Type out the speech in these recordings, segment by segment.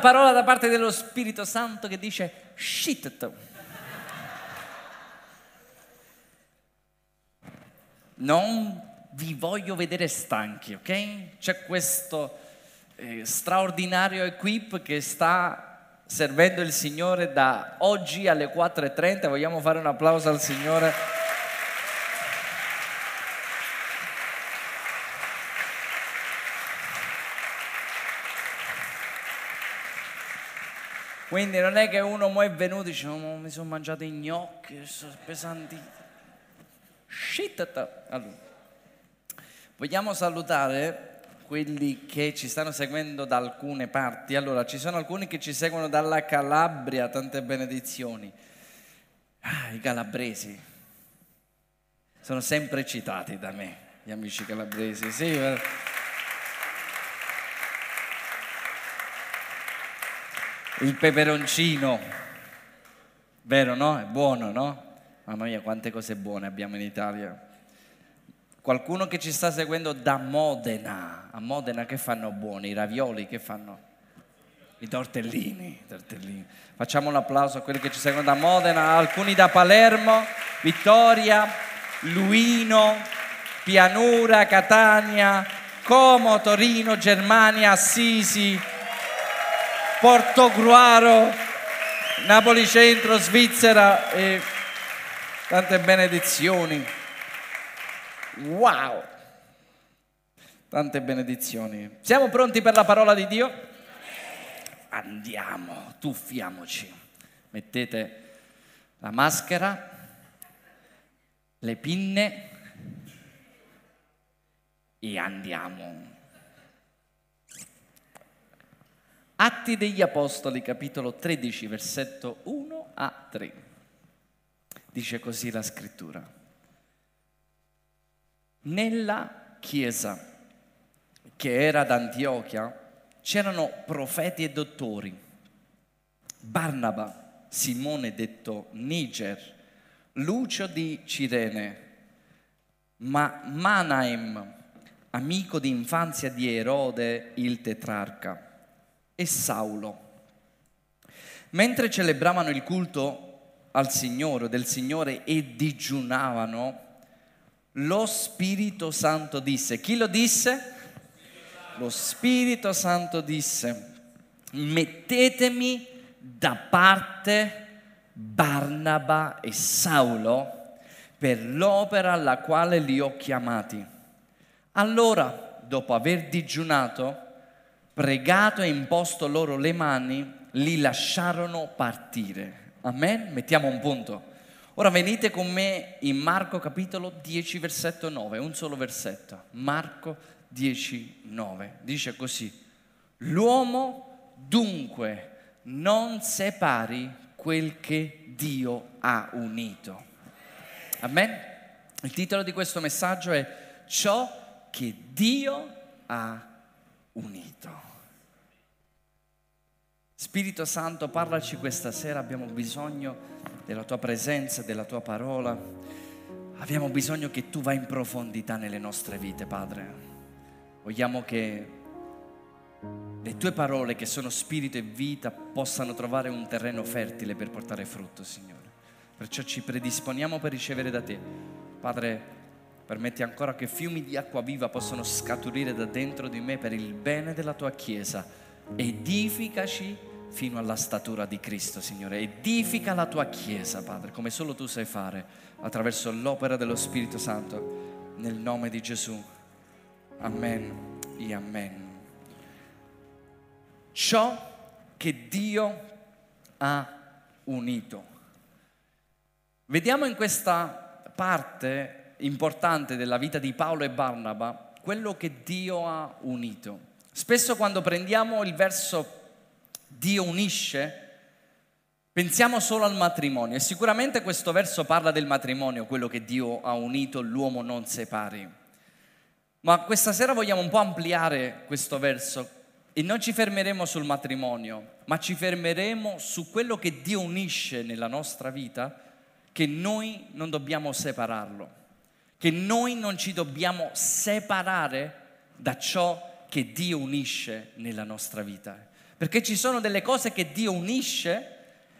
parola da parte dello Spirito Santo che dice shit. Non vi voglio vedere stanchi, ok? C'è questo eh, straordinario equip che sta servendo il Signore da oggi alle 4.30. Vogliamo fare un applauso al Signore. Quindi non è che uno mo è venuto e dice, oh, mi sono mangiato i gnocchi, sono pesanti. Shit. Allora, vogliamo salutare quelli che ci stanno seguendo da alcune parti. Allora, ci sono alcuni che ci seguono dalla Calabria, tante benedizioni. Ah, i calabresi sono sempre citati da me, gli amici calabresi, sì. Il peperoncino, vero no? È buono, no? Mamma mia, quante cose buone abbiamo in Italia. Qualcuno che ci sta seguendo da Modena, a Modena che fanno buoni? I ravioli che fanno? I tortellini, tortellini. Facciamo un applauso a quelli che ci seguono da Modena, alcuni da Palermo, Vittoria, Luino, Pianura, Catania, Como, Torino, Germania, Assisi, Portogruaro, Napoli Centro, Svizzera e tante benedizioni. Wow! Tante benedizioni. Siamo pronti per la parola di Dio? Andiamo, tuffiamoci. Mettete la maschera, le pinne e andiamo. Atti degli Apostoli, capitolo 13, versetto 1 a 3. Dice così la scrittura. Nella chiesa che era ad Antiochia c'erano profeti e dottori. Barnaba, Simone detto Niger, Lucio di Cirene, ma Manaim, amico di infanzia di Erode il tetrarca e Saulo. Mentre celebravano il culto al Signore, del Signore e digiunavano, lo Spirito Santo disse, chi lo disse? Lo Spirito Santo disse, mettetemi da parte Barnaba e Saulo per l'opera alla quale li ho chiamati. Allora, dopo aver digiunato, pregato e imposto loro le mani, li lasciarono partire. Amen? Mettiamo un punto. Ora venite con me in Marco capitolo 10 versetto 9, un solo versetto. Marco 10, 9. Dice così, l'uomo dunque non separi quel che Dio ha unito. Amen? Il titolo di questo messaggio è ciò che Dio ha unito. Spirito Santo, parlaci questa sera, abbiamo bisogno della tua presenza, della tua parola. Abbiamo bisogno che tu vai in profondità nelle nostre vite, Padre. Vogliamo che le tue parole, che sono spirito e vita, possano trovare un terreno fertile per portare frutto, Signore. Perciò ci predisponiamo per ricevere da te. Padre, permetti ancora che fiumi di acqua viva possano scaturire da dentro di me per il bene della tua Chiesa. Edificaci fino alla statura di Cristo, Signore. Edifica la tua Chiesa, Padre, come solo tu sai fare, attraverso l'opera dello Spirito Santo, nel nome di Gesù. Amen e amen. Ciò che Dio ha unito. Vediamo in questa parte importante della vita di Paolo e Barnaba quello che Dio ha unito. Spesso quando prendiamo il verso Dio unisce, pensiamo solo al matrimonio e sicuramente questo verso parla del matrimonio, quello che Dio ha unito, l'uomo non separi. Ma questa sera vogliamo un po' ampliare questo verso e non ci fermeremo sul matrimonio, ma ci fermeremo su quello che Dio unisce nella nostra vita, che noi non dobbiamo separarlo, che noi non ci dobbiamo separare da ciò che Dio unisce nella nostra vita perché ci sono delle cose che Dio unisce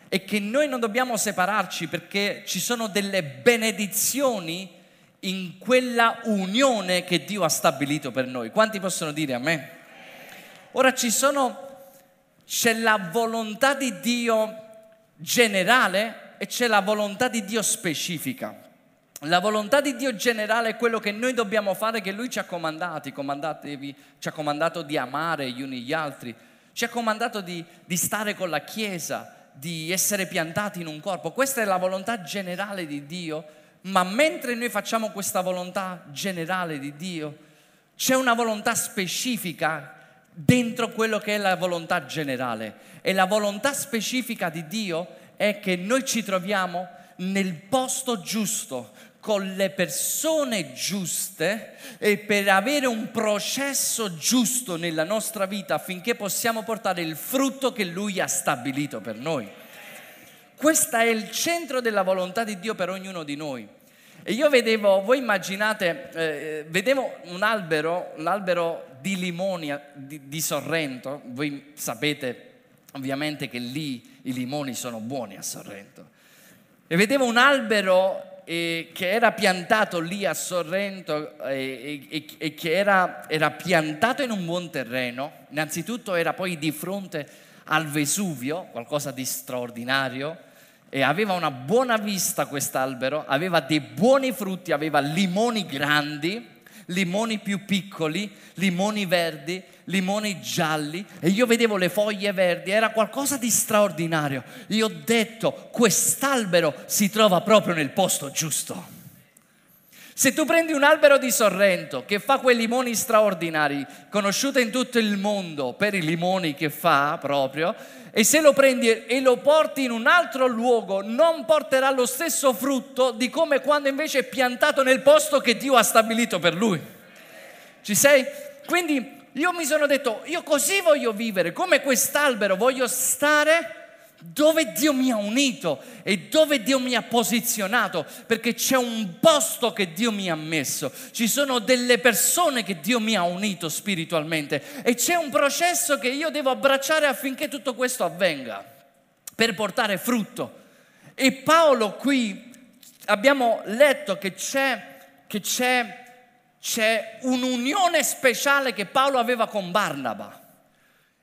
e che noi non dobbiamo separarci perché ci sono delle benedizioni in quella unione che Dio ha stabilito per noi. Quanti possono dire a me? Ora ci sono, c'è la volontà di Dio generale e c'è la volontà di Dio specifica. La volontà di Dio generale è quello che noi dobbiamo fare, che Lui ci ha comandati, ci ha comandato di amare gli uni gli altri, ci ha comandato di, di stare con la Chiesa, di essere piantati in un corpo. Questa è la volontà generale di Dio, ma mentre noi facciamo questa volontà generale di Dio, c'è una volontà specifica dentro quello che è la volontà generale. E la volontà specifica di Dio è che noi ci troviamo nel posto giusto, con le persone giuste e per avere un processo giusto nella nostra vita affinché possiamo portare il frutto che Lui ha stabilito per noi. Questo è il centro della volontà di Dio per ognuno di noi. E io vedevo, voi immaginate, eh, vedevo un albero, l'albero di limoni di, di Sorrento, voi sapete ovviamente che lì i limoni sono buoni a Sorrento. E vedevo un albero eh, che era piantato lì a Sorrento eh, e, e che era, era piantato in un buon terreno, innanzitutto era poi di fronte al Vesuvio, qualcosa di straordinario, e aveva una buona vista quest'albero, aveva dei buoni frutti, aveva limoni grandi, limoni più piccoli, limoni verdi, limoni gialli e io vedevo le foglie verdi, era qualcosa di straordinario. Io ho detto, quest'albero si trova proprio nel posto giusto. Se tu prendi un albero di Sorrento che fa quei limoni straordinari, conosciuto in tutto il mondo per i limoni che fa proprio, e se lo prendi e lo porti in un altro luogo, non porterà lo stesso frutto di come quando invece è piantato nel posto che Dio ha stabilito per lui. Ci sei? Quindi io mi sono detto, io così voglio vivere, come quest'albero, voglio stare dove Dio mi ha unito e dove Dio mi ha posizionato, perché c'è un posto che Dio mi ha messo, ci sono delle persone che Dio mi ha unito spiritualmente e c'è un processo che io devo abbracciare affinché tutto questo avvenga, per portare frutto. E Paolo qui abbiamo letto che c'è, che c'è, c'è un'unione speciale che Paolo aveva con Barnaba.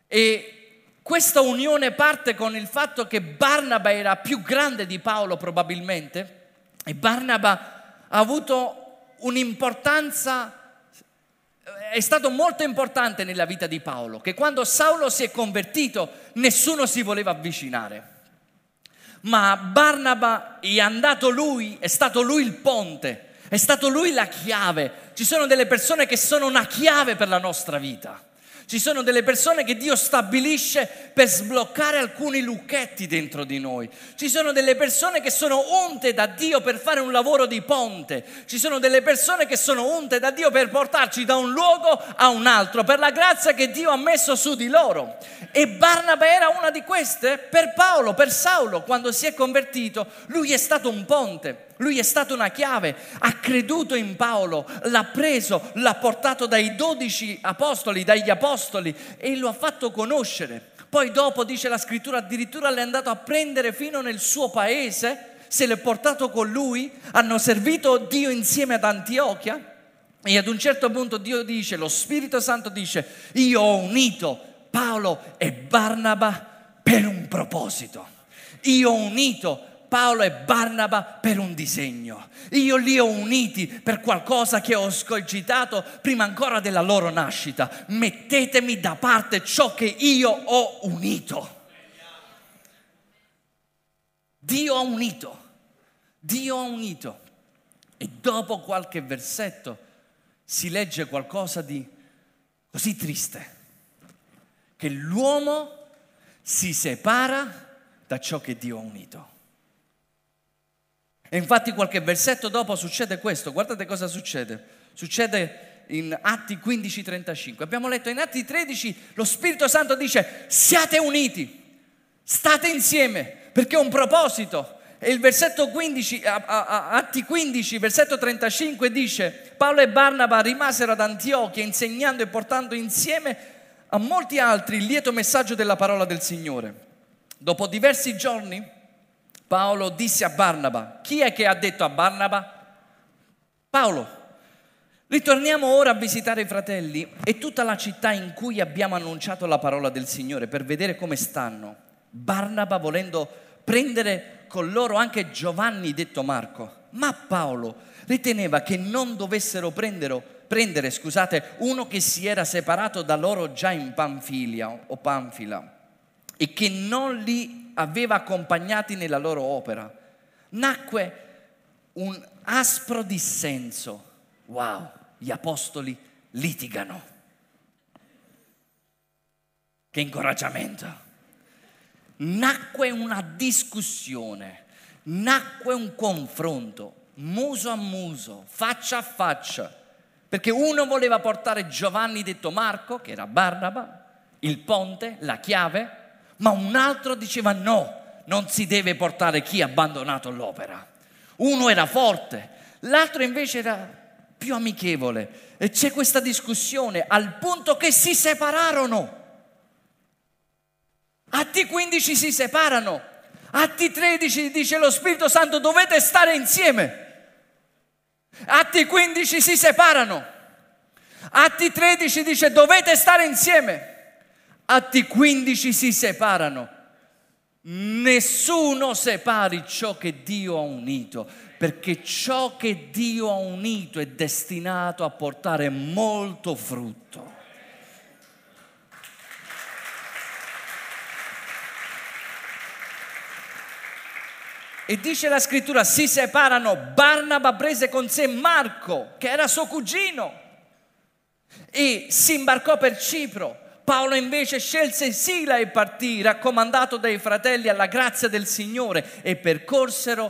E questa unione parte con il fatto che Barnaba era più grande di Paolo probabilmente e Barnaba ha avuto un'importanza, è stato molto importante nella vita di Paolo, che quando Saulo si è convertito nessuno si voleva avvicinare. Ma Barnaba è andato lui, è stato lui il ponte, è stato lui la chiave. Ci sono delle persone che sono una chiave per la nostra vita. Ci sono delle persone che Dio stabilisce per sbloccare alcuni lucchetti dentro di noi. Ci sono delle persone che sono unte da Dio per fare un lavoro di ponte. Ci sono delle persone che sono unte da Dio per portarci da un luogo a un altro, per la grazia che Dio ha messo su di loro. E Barnaba era una di queste per Paolo, per Saulo, quando si è convertito. Lui è stato un ponte. Lui è stato una chiave, ha creduto in Paolo, l'ha preso, l'ha portato dai dodici apostoli, dagli apostoli e lo ha fatto conoscere. Poi dopo, dice la scrittura, addirittura l'è andato a prendere fino nel suo paese, se l'è portato con lui, hanno servito Dio insieme ad Antiochia e ad un certo punto Dio dice, lo Spirito Santo dice, io ho unito Paolo e Barnaba per un proposito. Io ho unito Paolo e Barnaba per un disegno. Io li ho uniti per qualcosa che ho scogitato prima ancora della loro nascita. Mettetemi da parte ciò che io ho unito. Dio ha unito. Dio ha unito. E dopo qualche versetto si legge qualcosa di così triste, che l'uomo si separa da ciò che Dio ha unito. E infatti qualche versetto dopo succede questo, guardate cosa succede. Succede in Atti 15:35. Abbiamo letto in Atti 13 lo Spirito Santo dice siate uniti, state insieme, perché ho un proposito. E il versetto 15, Atti 15, versetto 35 dice, Paolo e Barnaba rimasero ad Antiochia insegnando e portando insieme a molti altri il lieto messaggio della parola del Signore. Dopo diversi giorni, Paolo disse a Barnaba, chi è che ha detto a Barnaba? Paolo, ritorniamo ora a visitare i fratelli e tutta la città in cui abbiamo annunciato la parola del Signore per vedere come stanno. Barnaba volendo prendere con loro anche Giovanni detto Marco, ma Paolo riteneva che non dovessero prendere, prendere scusate, uno che si era separato da loro già in Panfilia o Panfila e che non li aveva accompagnati nella loro opera. Nacque un aspro dissenso. Wow, gli apostoli litigano. Che incoraggiamento. Nacque una discussione, nacque un confronto, muso a muso, faccia a faccia, perché uno voleva portare Giovanni detto Marco, che era Barnaba, il ponte, la chiave, ma un altro diceva no, non si deve portare chi ha abbandonato l'opera. Uno era forte, l'altro invece era più amichevole e c'è questa discussione al punto che si separarono. Atti 15 si separano, Atti 13 dice lo Spirito Santo dovete stare insieme. Atti 15 si separano. Atti 13 dice dovete stare insieme. Atti 15 si separano. Nessuno separi ciò che Dio ha unito, perché ciò che Dio ha unito è destinato a portare molto frutto. E dice la scrittura, si separano, Barnaba prese con sé Marco, che era suo cugino, e si imbarcò per Cipro. Paolo invece scelse Sila e partì, raccomandato dai fratelli alla grazia del Signore, e percorse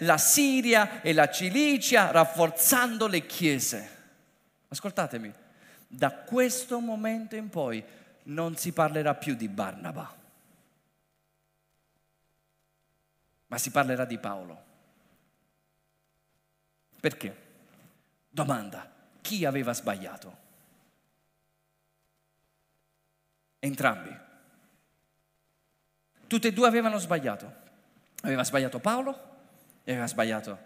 la Siria e la Cilicia, rafforzando le chiese. Ascoltatemi, da questo momento in poi non si parlerà più di Barnaba ma si parlerà di Paolo. Perché? Domanda, chi aveva sbagliato? Entrambi. Tutti e due avevano sbagliato. Aveva sbagliato Paolo e aveva sbagliato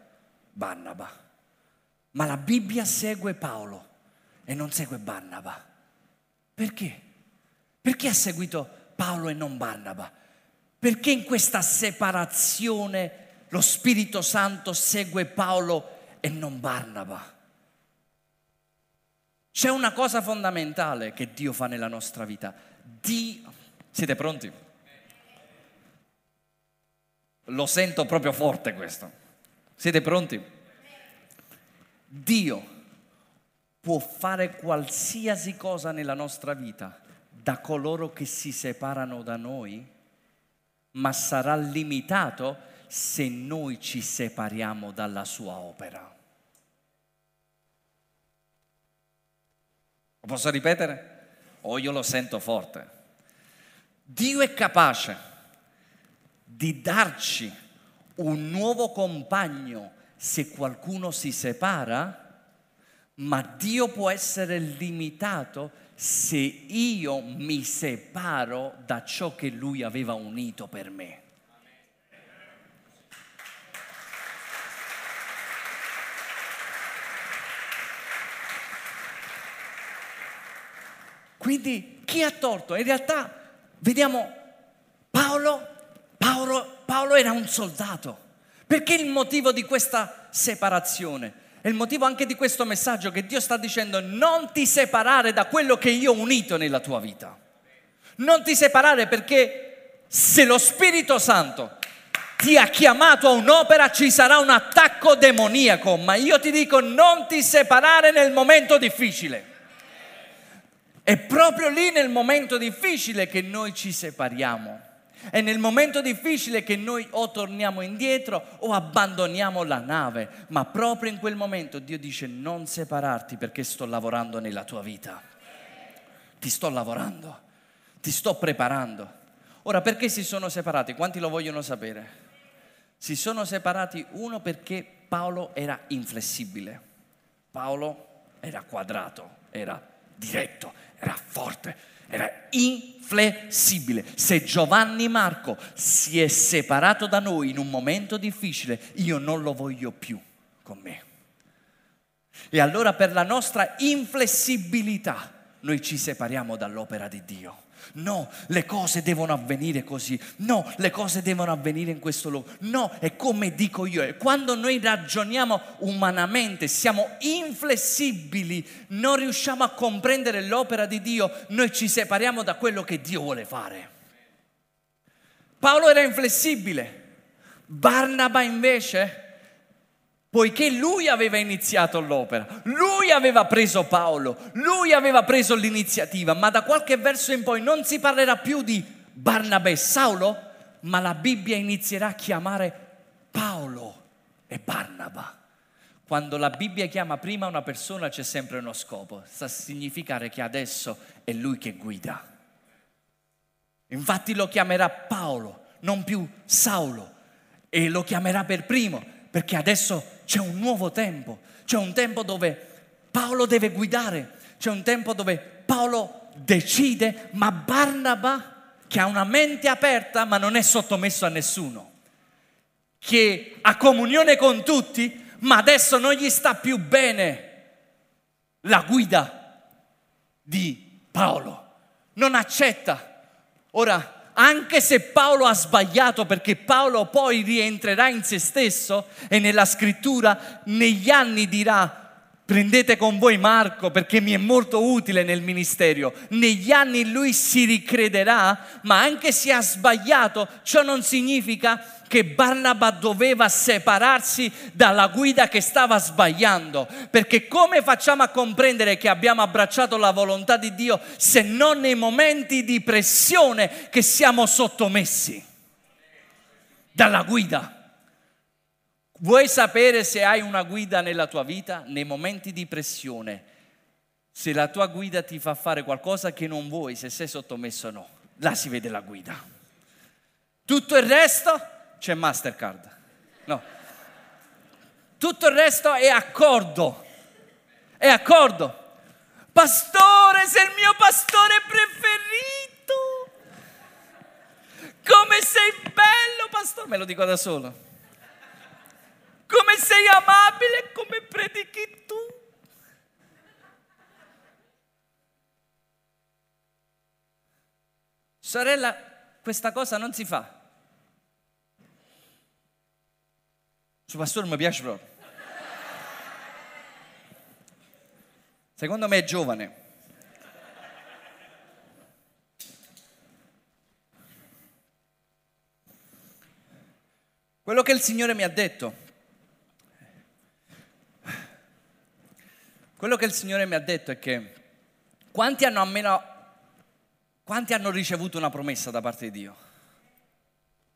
Barnaba. Ma la Bibbia segue Paolo e non segue Barnaba. Perché? Perché ha seguito Paolo e non Barnaba? Perché in questa separazione lo Spirito Santo segue Paolo e non Barnaba? C'è una cosa fondamentale che Dio fa nella nostra vita. Dio... Siete pronti? Lo sento proprio forte questo. Siete pronti? Dio può fare qualsiasi cosa nella nostra vita da coloro che si separano da noi ma sarà limitato se noi ci separiamo dalla sua opera. Lo posso ripetere? O io lo sento forte. Dio è capace di darci un nuovo compagno se qualcuno si separa, ma Dio può essere limitato se io mi separo da ciò che lui aveva unito per me. Quindi chi ha torto? In realtà vediamo Paolo, Paolo, Paolo era un soldato. Perché il motivo di questa separazione? È il motivo anche di questo messaggio che Dio sta dicendo non ti separare da quello che io ho unito nella tua vita. Non ti separare perché se lo Spirito Santo ti ha chiamato a un'opera ci sarà un attacco demoniaco, ma io ti dico non ti separare nel momento difficile. È proprio lì nel momento difficile che noi ci separiamo. È nel momento difficile che noi o torniamo indietro o abbandoniamo la nave, ma proprio in quel momento Dio dice non separarti perché sto lavorando nella tua vita. Ti sto lavorando, ti sto preparando. Ora perché si sono separati? Quanti lo vogliono sapere? Si sono separati uno perché Paolo era inflessibile, Paolo era quadrato, era diretto, era forte, era inflessibile. Se Giovanni Marco si è separato da noi in un momento difficile, io non lo voglio più con me. E allora per la nostra inflessibilità noi ci separiamo dall'opera di Dio. No, le cose devono avvenire così. No, le cose devono avvenire in questo luogo. No, è come dico io. E quando noi ragioniamo umanamente, siamo inflessibili, non riusciamo a comprendere l'opera di Dio, noi ci separiamo da quello che Dio vuole fare. Paolo era inflessibile. Barnaba invece poiché lui aveva iniziato l'opera, lui aveva preso Paolo, lui aveva preso l'iniziativa, ma da qualche verso in poi non si parlerà più di Barnabè e Saulo, ma la Bibbia inizierà a chiamare Paolo e Barnaba. Quando la Bibbia chiama prima una persona c'è sempre uno scopo, sta a significare che adesso è lui che guida. Infatti lo chiamerà Paolo, non più Saulo, e lo chiamerà per primo, perché adesso c'è un nuovo tempo, c'è un tempo dove Paolo deve guidare, c'è un tempo dove Paolo decide, ma Barnaba, che ha una mente aperta ma non è sottomesso a nessuno, che ha comunione con tutti, ma adesso non gli sta più bene la guida di Paolo, non accetta. Ora, anche se Paolo ha sbagliato perché Paolo poi rientrerà in se stesso e nella scrittura negli anni dirà prendete con voi Marco perché mi è molto utile nel ministero. Negli anni lui si ricrederà, ma anche se ha sbagliato, ciò non significa che Barnaba doveva separarsi dalla guida che stava sbagliando. Perché come facciamo a comprendere che abbiamo abbracciato la volontà di Dio se non nei momenti di pressione che siamo sottomessi dalla guida? Vuoi sapere se hai una guida nella tua vita? Nei momenti di pressione, se la tua guida ti fa fare qualcosa che non vuoi, se sei sottomesso o no, là si vede la guida. Tutto il resto c'è Mastercard. No. Tutto il resto è accordo. È accordo. Pastore, sei il mio pastore preferito. Come sei bello, pastore. Me lo dico da solo come sei amabile, come predichi tu. Sorella, questa cosa non si fa. Suo pastore mi piace proprio. Secondo me è giovane. Quello che il Signore mi ha detto Quello che il Signore mi ha detto è che quanti hanno almeno, quanti hanno ricevuto una promessa da parte di Dio?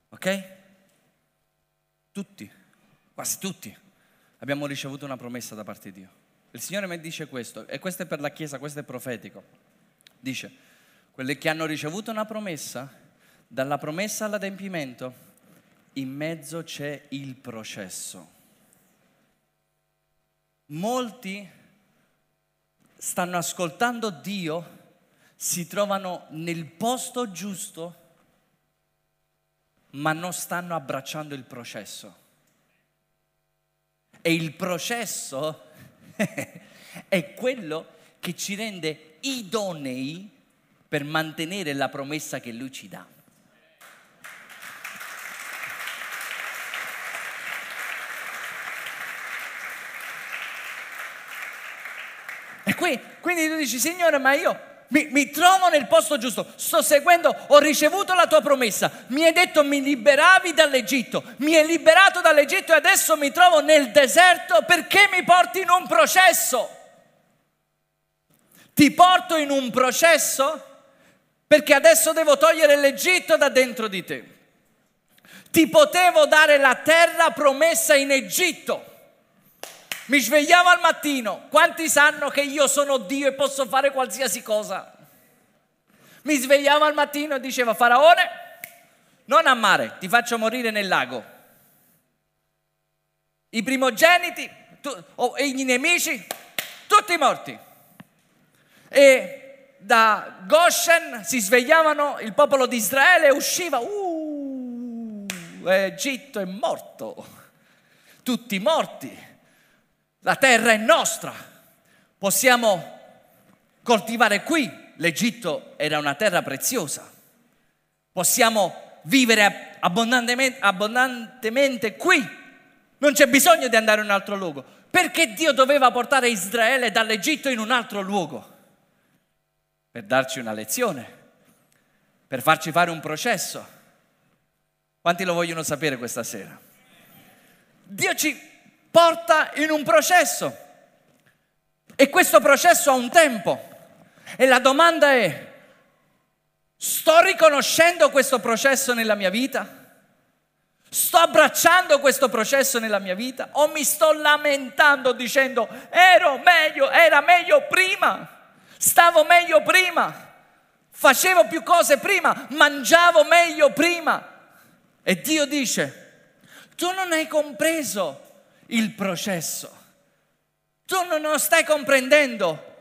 Ok? Tutti, quasi tutti abbiamo ricevuto una promessa da parte di Dio. Il Signore mi dice questo, e questo è per la Chiesa, questo è profetico. Dice, quelli che hanno ricevuto una promessa, dalla promessa all'adempimento, in mezzo c'è il processo. Molti stanno ascoltando Dio, si trovano nel posto giusto, ma non stanno abbracciando il processo. E il processo è quello che ci rende idonei per mantenere la promessa che Lui ci dà. qui, quindi tu dici, Signore, ma io mi, mi, trovo nel posto giusto, sto seguendo, ho ricevuto la tua promessa, mi hai detto mi liberavi dall'Egitto, mi hai liberato dall'Egitto e adesso mi trovo nel deserto. Perché mi porti in un processo? Ti porto in un processo? Perché adesso devo togliere l'Egitto da dentro di te. Ti potevo dare la terra promessa in Egitto mi svegliavo al mattino, quanti sanno che io sono Dio e posso fare qualsiasi cosa? Mi svegliavo al mattino e diceva Faraone, non a mare, ti faccio morire nel lago. I primogeniti tu, oh, e i nemici, tutti morti. e da Goshen si svegliavano il popolo di Israele e usciva, uh, Egitto è morto, tutti morti, la terra è nostra, possiamo coltivare qui, l'Egitto era una terra preziosa, possiamo vivere abbondantemente, abbondantemente qui, non c'è bisogno di andare in un altro luogo. Perché Dio doveva portare Israele dall'Egitto in un altro luogo? Per darci una lezione, per farci fare un processo. Quanti lo vogliono sapere questa sera? Dio ci porta in un processo e questo processo ha un tempo. E la domanda è, sto riconoscendo questo processo nella mia vita? Sto abbracciando questo processo nella mia vita o mi sto lamentando dicendo ero meglio, era meglio prima, stavo meglio prima, facevo più cose prima, mangiavo meglio prima. E Dio dice, tu non hai compreso il processo, tu non lo stai comprendendo.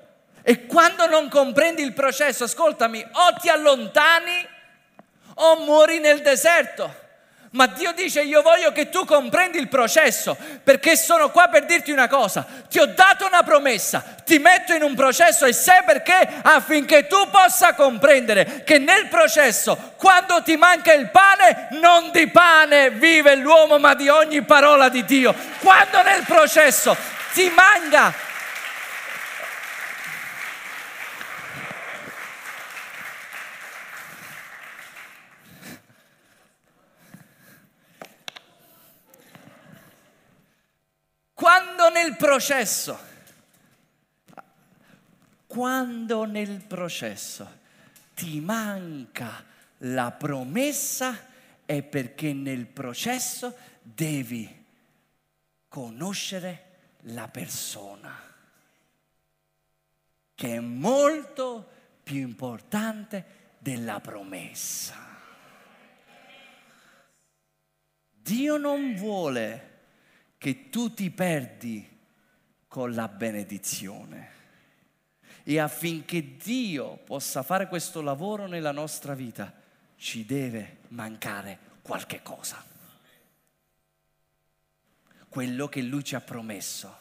E quando non comprendi il processo, ascoltami, o ti allontani o muori nel deserto. Ma Dio dice io voglio che tu comprendi il processo perché sono qua per dirti una cosa. Ti ho dato una promessa, ti metto in un processo e sai perché? Affinché tu possa comprendere che nel processo, quando ti manca il pane, non di pane vive l'uomo ma di ogni parola di Dio. Quando nel processo ti manca Quando nel processo, quando nel processo ti manca la promessa è perché nel processo devi conoscere la persona, che è molto più importante della promessa. Dio non vuole che tu ti perdi con la benedizione. E affinché Dio possa fare questo lavoro nella nostra vita, ci deve mancare qualche cosa. Quello che Lui ci ha promesso.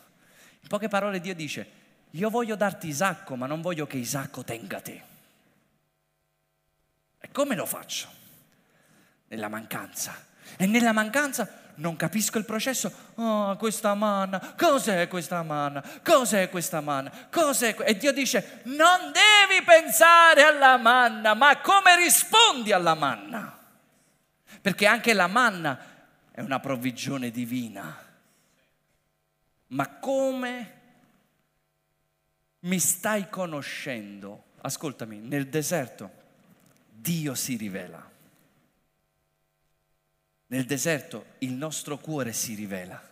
In poche parole Dio dice, io voglio darti Isacco, ma non voglio che Isacco tenga te. E come lo faccio? Nella mancanza. E nella mancanza non capisco il processo. Oh, questa manna, cos'è questa manna? Cos'è questa manna? Cos'è? E Dio dice, non devi pensare alla manna, ma come rispondi alla manna. Perché anche la manna è una provvigione divina. Ma come mi stai conoscendo? Ascoltami, nel deserto Dio si rivela. Nel deserto il nostro cuore si rivela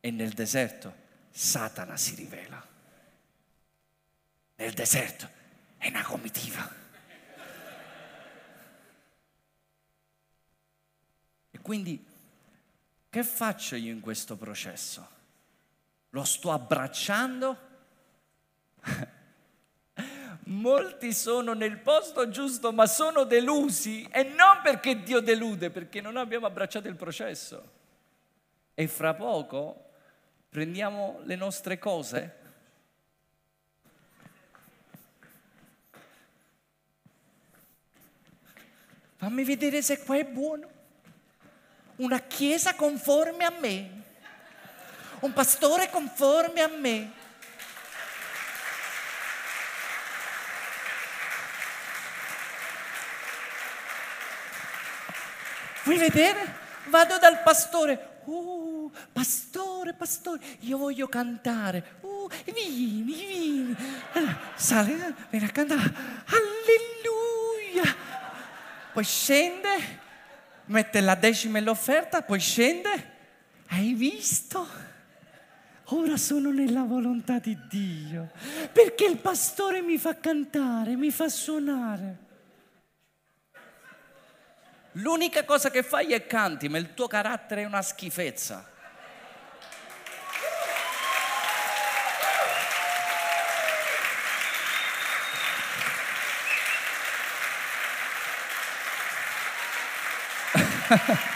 e nel deserto Satana si rivela. Nel deserto è una comitiva. E quindi che faccio io in questo processo? Lo sto abbracciando? Molti sono nel posto giusto ma sono delusi e non perché Dio delude, perché non abbiamo abbracciato il processo. E fra poco prendiamo le nostre cose. Fammi vedere se qua è buono. Una chiesa conforme a me. Un pastore conforme a me Vuoi vedere? Vado dal pastore. Uh, pastore, pastore, io voglio cantare. Uh, vieni, vieni. Allora, sale, vieni a cantare. Alleluia. Poi scende, mette la decima e l'offerta, poi scende. Hai visto? Ora sono nella volontà di Dio, perché il pastore mi fa cantare, mi fa suonare. L'unica cosa che fai è canti, ma il tuo carattere è una schifezza.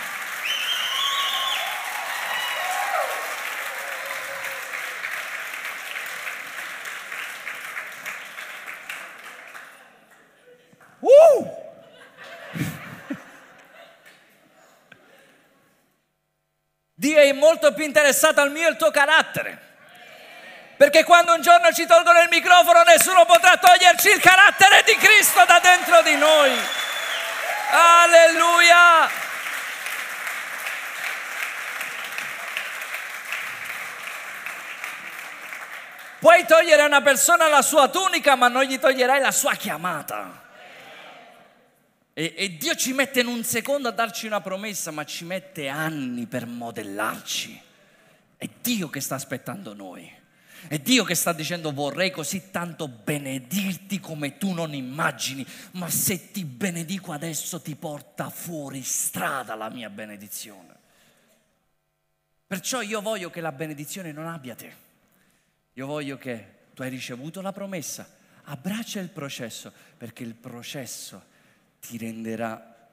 molto più interessato al mio e al tuo carattere. Perché quando un giorno ci tolgono il microfono nessuno potrà toglierci il carattere di Cristo da dentro di noi. Alleluia! Puoi togliere a una persona la sua tunica, ma non gli toglierai la sua chiamata. E, e, Dio ci mette in un secondo a darci una promessa, ma ci mette anni per modellarci. È Dio che sta aspettando noi. È Dio che sta dicendo vorrei così tanto benedirti come tu non immagini, ma se ti benedico adesso ti porta fuori strada la mia benedizione. Perciò io voglio che la benedizione non abbia te. Io voglio che tu hai ricevuto la promessa, abbraccia il processo, perché il processo ti renderà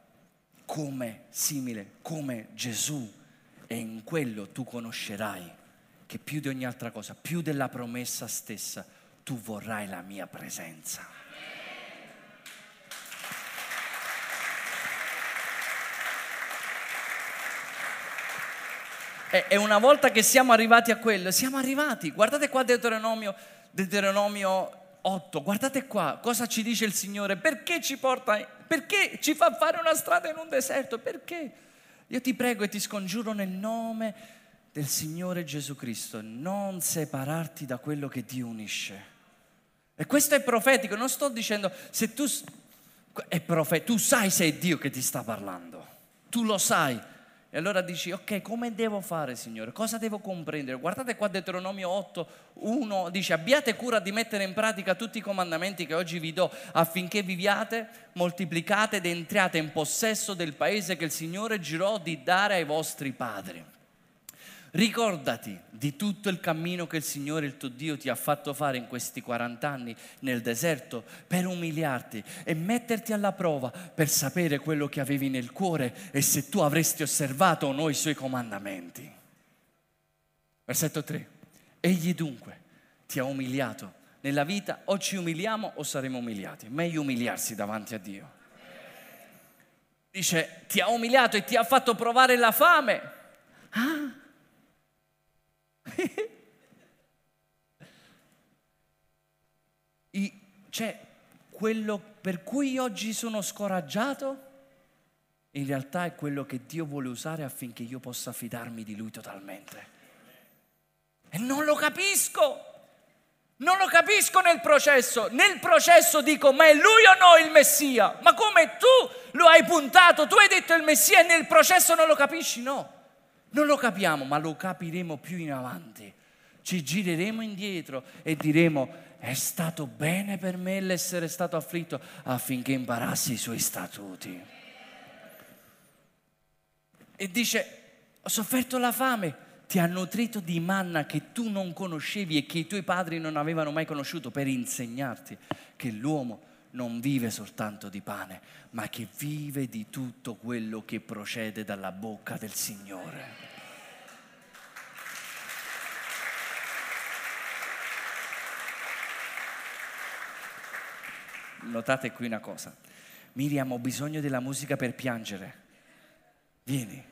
come simile, come Gesù e in quello tu conoscerai che più di ogni altra cosa, più della promessa stessa, tu vorrai la mia presenza. E una volta che siamo arrivati a quello, siamo arrivati. Guardate qua Deuteronomio, Deuteronomio 8, guardate qua cosa ci dice il Signore. Perché ci porta, perché ci fa fare una strada in un deserto? Perché? Io ti prego e ti scongiuro nel nome del Signore Gesù Cristo, non separarti da quello che Dio unisce. E questo è profetico, non sto dicendo se tu è profetico, tu sai se è Dio che ti sta parlando, tu lo sai. Allora dici, ok, come devo fare, Signore? Cosa devo comprendere? Guardate qua Deuteronomio 8, 1 dice, abbiate cura di mettere in pratica tutti i comandamenti che oggi vi do affinché viviate, moltiplicate ed entriate in possesso del paese che il Signore girò di dare ai vostri padri. Ricordati di tutto il cammino che il Signore il tuo Dio ti ha fatto fare in questi 40 anni nel deserto per umiliarti e metterti alla prova per sapere quello che avevi nel cuore e se tu avresti osservato o no i suoi comandamenti. Versetto 3. Egli dunque ti ha umiliato nella vita, o ci umiliamo o saremo umiliati. Meglio umiliarsi davanti a Dio. Dice, ti ha umiliato e ti ha fatto provare la fame. Ah, Cioè, quello per cui oggi sono scoraggiato, in realtà è quello che Dio vuole usare affinché io possa fidarmi di Lui totalmente. E non lo capisco. Non lo capisco nel processo. Nel processo dico, ma è lui o no il Messia? Ma come tu lo hai puntato, tu hai detto il Messia e nel processo non lo capisci? No, non lo capiamo, ma lo capiremo più in avanti ci gireremo indietro e diremo è stato bene per me l'essere stato afflitto affinché imparassi i suoi statuti. E dice, ho sofferto la fame, ti ha nutrito di manna che tu non conoscevi e che i tuoi padri non avevano mai conosciuto per insegnarti che l'uomo non vive soltanto di pane, ma che vive di tutto quello che procede dalla bocca del Signore. Notate qui una cosa. Miriam, ho bisogno della musica per piangere. Vieni,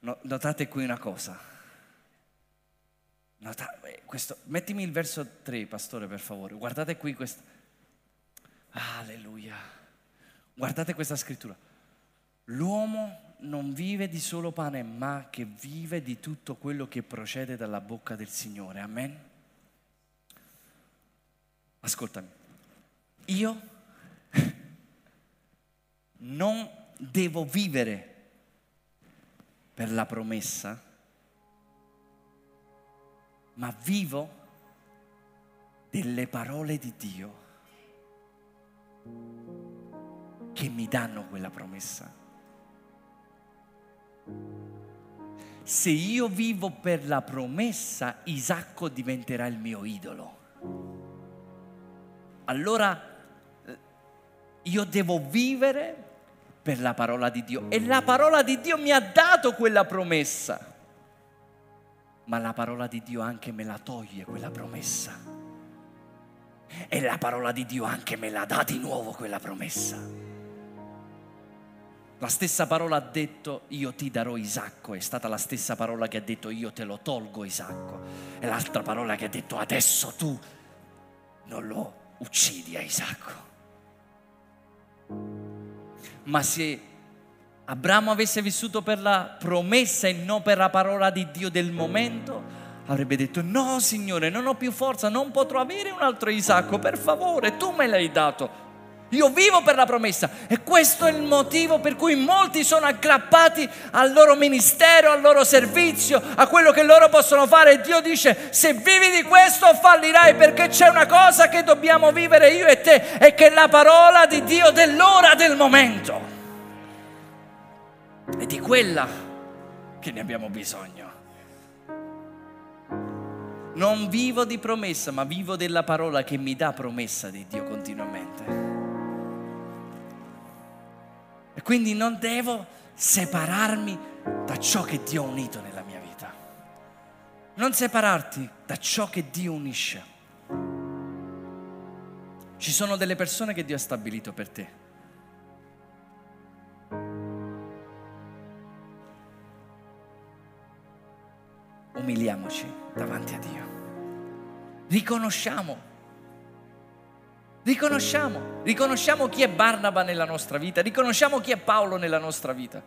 no, notate qui una cosa. Nota, eh, questo, mettimi il verso 3, pastore, per favore. Guardate qui questo. Alleluia. Guardate questa scrittura. L'uomo non vive di solo pane, ma che vive di tutto quello che procede dalla bocca del Signore. Amen. Ascoltami. Io non devo vivere per la promessa, ma vivo delle parole di Dio che mi danno quella promessa. Se io vivo per la promessa, Isacco diventerà il mio idolo. Allora io devo vivere per la parola di Dio. E la parola di Dio mi ha dato quella promessa. Ma la parola di Dio anche me la toglie quella promessa. E la parola di Dio anche me la dà di nuovo quella promessa. La stessa parola ha detto io ti darò Isacco, è stata la stessa parola che ha detto io te lo tolgo Isacco. E l'altra parola che ha detto adesso tu non lo uccidi a Isacco. Ma se Abramo avesse vissuto per la promessa e non per la parola di Dio del momento, avrebbe detto no Signore, non ho più forza, non potrò avere un altro Isacco, per favore, tu me l'hai dato. Io vivo per la promessa e questo è il motivo per cui molti sono aggrappati al loro ministero, al loro servizio, a quello che loro possono fare. E Dio dice, se vivi di questo fallirai perché c'è una cosa che dobbiamo vivere io e te e che è la parola di Dio dell'ora del momento. E di quella che ne abbiamo bisogno. Non vivo di promessa, ma vivo della parola che mi dà promessa di Dio continuamente. E quindi non devo separarmi da ciò che Dio ha unito nella mia vita. Non separarti da ciò che Dio unisce. Ci sono delle persone che Dio ha stabilito per te. Umiliamoci davanti a Dio. Riconosciamo Riconosciamo, riconosciamo chi è Barnaba nella nostra vita, riconosciamo chi è Paolo nella nostra vita,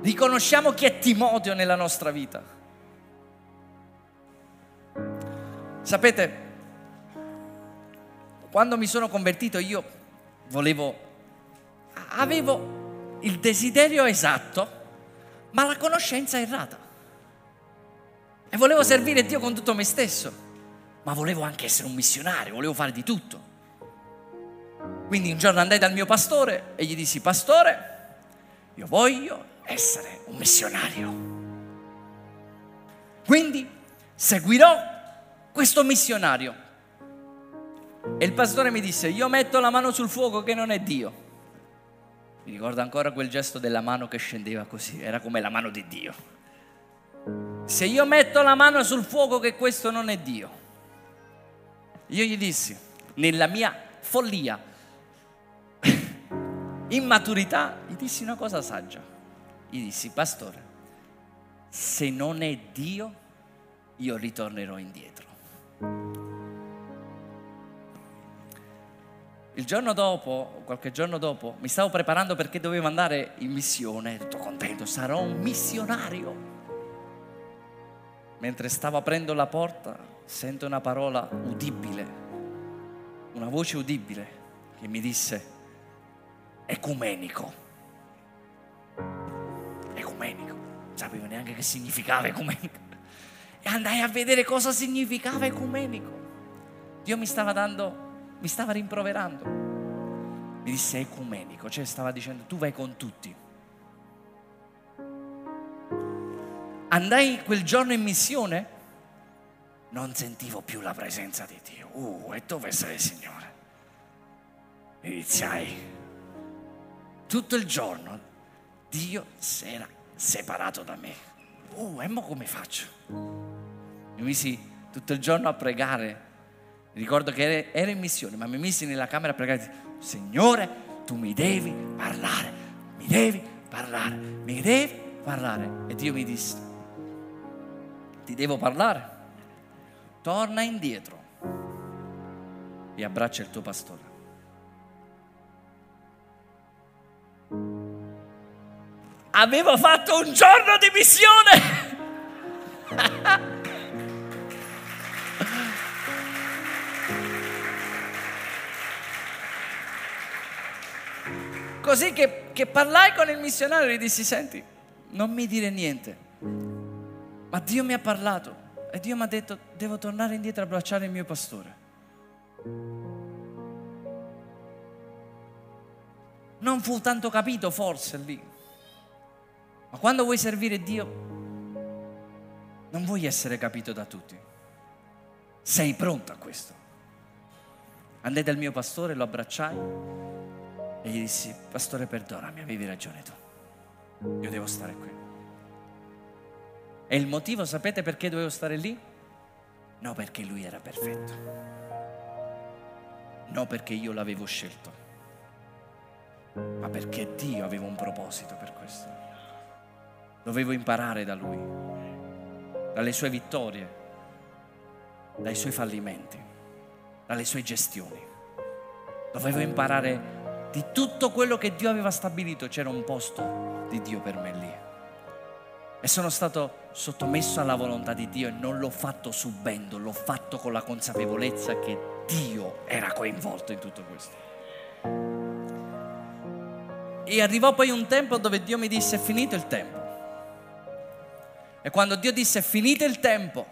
riconosciamo chi è Timoteo nella nostra vita. Sapete, quando mi sono convertito io volevo, avevo il desiderio esatto, ma la conoscenza errata. E volevo servire Dio con tutto me stesso ma volevo anche essere un missionario, volevo fare di tutto. Quindi un giorno andai dal mio pastore e gli dissi, pastore, io voglio essere un missionario. Quindi seguirò questo missionario. E il pastore mi disse, io metto la mano sul fuoco che non è Dio. Mi ricordo ancora quel gesto della mano che scendeva così, era come la mano di Dio. Se io metto la mano sul fuoco che questo non è Dio, io gli dissi, nella mia follia, immaturità, gli dissi una cosa saggia. Gli dissi, pastore, se non è Dio, io ritornerò indietro. Il giorno dopo, qualche giorno dopo, mi stavo preparando perché dovevo andare in missione, tutto contento, sarò un missionario. Mentre stavo aprendo la porta, sento una parola udibile, una voce udibile che mi disse ecumenico. Ecumenico. Non sapevo neanche che significava ecumenico. E andai a vedere cosa significava ecumenico. Dio mi stava dando, mi stava rimproverando. Mi disse ecumenico, cioè stava dicendo tu vai con tutti. Andai quel giorno in missione non sentivo più la presenza di Dio. Uh, e dove sei, Signore? Iniziai tutto il giorno. Dio si era separato da me. Uh, e mo come faccio? Mi misi tutto il giorno a pregare. Ricordo che ero in missione, ma mi misi nella camera a pregare. Signore, tu mi devi parlare, mi devi parlare, mi devi parlare. E Dio mi disse, ti devo parlare torna indietro e abbraccia il tuo pastore. Avevo fatto un giorno di missione. Così che, che, parlai con il missionario e gli dissi, senti, non mi dire niente, ma Dio mi ha parlato. E Dio mi ha detto, devo tornare indietro a abbracciare il mio pastore. Non fu tanto capito forse lì. Ma quando vuoi servire Dio, non vuoi essere capito da tutti. Sei pronto a questo. Andai dal mio pastore, lo abbracciai E gli dissi, pastore perdonami, avevi ragione tu. Io devo stare qui. E il motivo sapete perché dovevo stare lì? No perché lui era perfetto. No perché io l'avevo scelto. Ma perché Dio aveva un proposito per questo. Dovevo imparare da lui, dalle sue vittorie, dai suoi fallimenti, dalle sue gestioni. Dovevo imparare di tutto quello che Dio aveva stabilito. C'era un posto di Dio per me lì. E sono stato sottomesso alla volontà di Dio e non l'ho fatto subendo, l'ho fatto con la consapevolezza che Dio era coinvolto in tutto questo. E arrivò poi un tempo dove Dio mi disse è finito il tempo. E quando Dio disse è finito il tempo,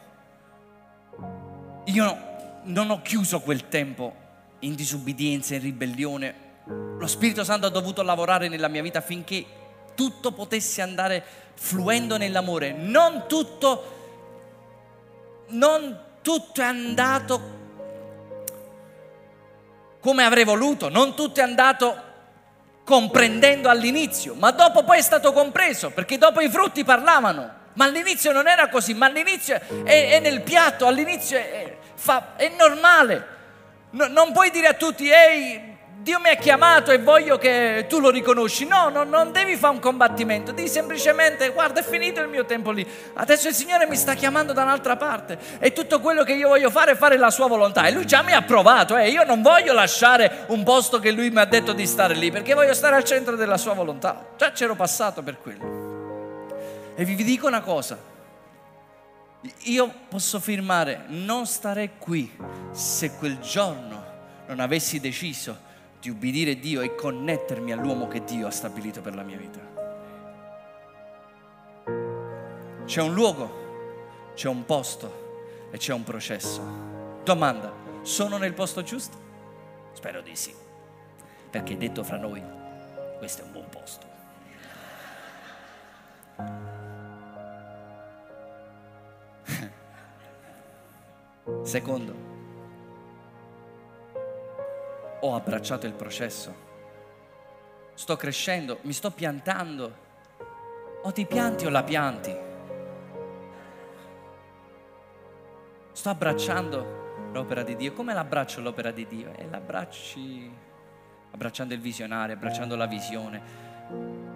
io non ho chiuso quel tempo in disubbidienza, in ribellione. Lo Spirito Santo ha dovuto lavorare nella mia vita affinché tutto potesse andare fluendo nell'amore. Non tutto, non tutto è andato come avrei voluto, non tutto è andato comprendendo all'inizio, ma dopo poi è stato compreso, perché dopo i frutti parlavano. Ma all'inizio non era così, ma all'inizio è, è nel piatto, all'inizio è, fa, è normale. No, non puoi dire a tutti, ehi, Dio mi ha chiamato e voglio che tu lo riconosci. No, no non devi fare un combattimento, devi semplicemente, guarda, è finito il mio tempo lì. Adesso il Signore mi sta chiamando da un'altra parte e tutto quello che io voglio fare è fare la sua volontà. E Lui già mi ha provato, eh. io non voglio lasciare un posto che Lui mi ha detto di stare lì, perché voglio stare al centro della sua volontà. Già c'ero passato per quello. E vi dico una cosa, io posso firmare, non starei qui se quel giorno non avessi deciso di ubbidire Dio e connettermi all'uomo che Dio ha stabilito per la mia vita. C'è un luogo, c'è un posto e c'è un processo. Domanda, sono nel posto giusto? Spero di sì, perché detto fra noi, questo è un buon posto. Secondo, ho abbracciato il processo. Sto crescendo, mi sto piantando. O ti pianti o la pianti. Sto abbracciando l'opera di Dio. Come l'abbraccio l'opera di Dio? E l'abbracci abbracciando il visionario, abbracciando la visione,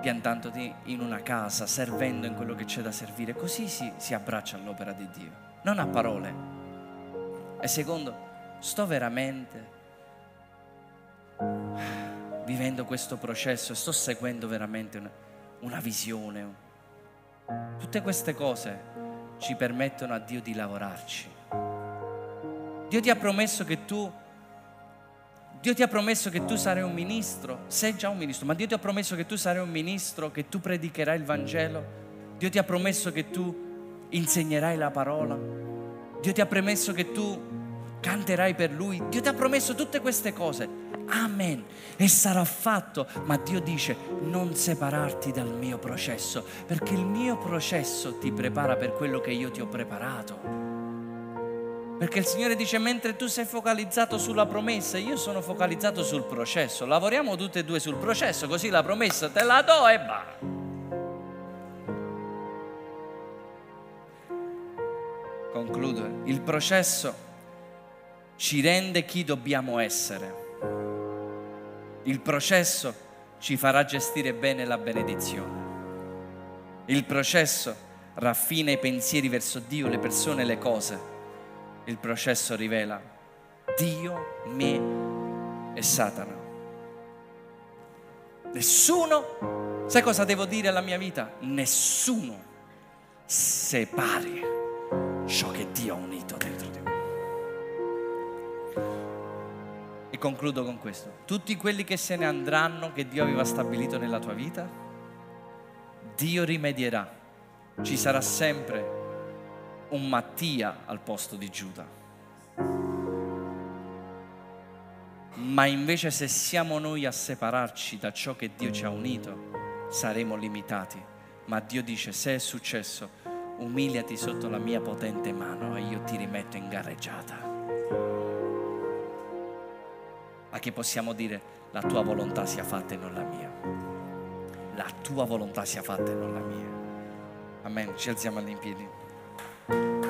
piantandoti in una casa, servendo in quello che c'è da servire. Così si, si abbraccia l'opera di Dio, non a parole. E secondo, sto veramente vivendo questo processo e sto seguendo veramente una, una visione. Tutte queste cose ci permettono a Dio di lavorarci. Dio ti ha promesso che tu Dio ti ha promesso che tu sarai un ministro, sei già un ministro, ma Dio ti ha promesso che tu sarai un ministro, che tu predicherai il Vangelo. Dio ti ha promesso che tu insegnerai la parola. Dio ti ha promesso che tu canterai per Lui. Dio ti ha promesso tutte queste cose. Amen. E sarà fatto. Ma Dio dice non separarti dal mio processo, perché il mio processo ti prepara per quello che io ti ho preparato. Perché il Signore dice mentre tu sei focalizzato sulla promessa, io sono focalizzato sul processo. Lavoriamo tutte e due sul processo, così la promessa te la do e va. Concludo. Il processo ci rende chi dobbiamo essere. Il processo ci farà gestire bene la benedizione. Il processo raffina i pensieri verso Dio, le persone, le cose. Il processo rivela Dio, me e Satana. Nessuno, sai cosa devo dire alla mia vita? Nessuno separi ciò che Dio ha unito dentro Concludo con questo. Tutti quelli che se ne andranno, che Dio aveva stabilito nella tua vita, Dio rimedierà. Ci sarà sempre un Mattia al posto di Giuda. Ma invece se siamo noi a separarci da ciò che Dio ci ha unito, saremo limitati. Ma Dio dice, se è successo, umiliati sotto la mia potente mano e io ti rimetto in gareggiata a che possiamo dire la tua volontà sia fatta e non la mia. La tua volontà sia fatta e non la mia. Amen. Ci alziamo in piedi.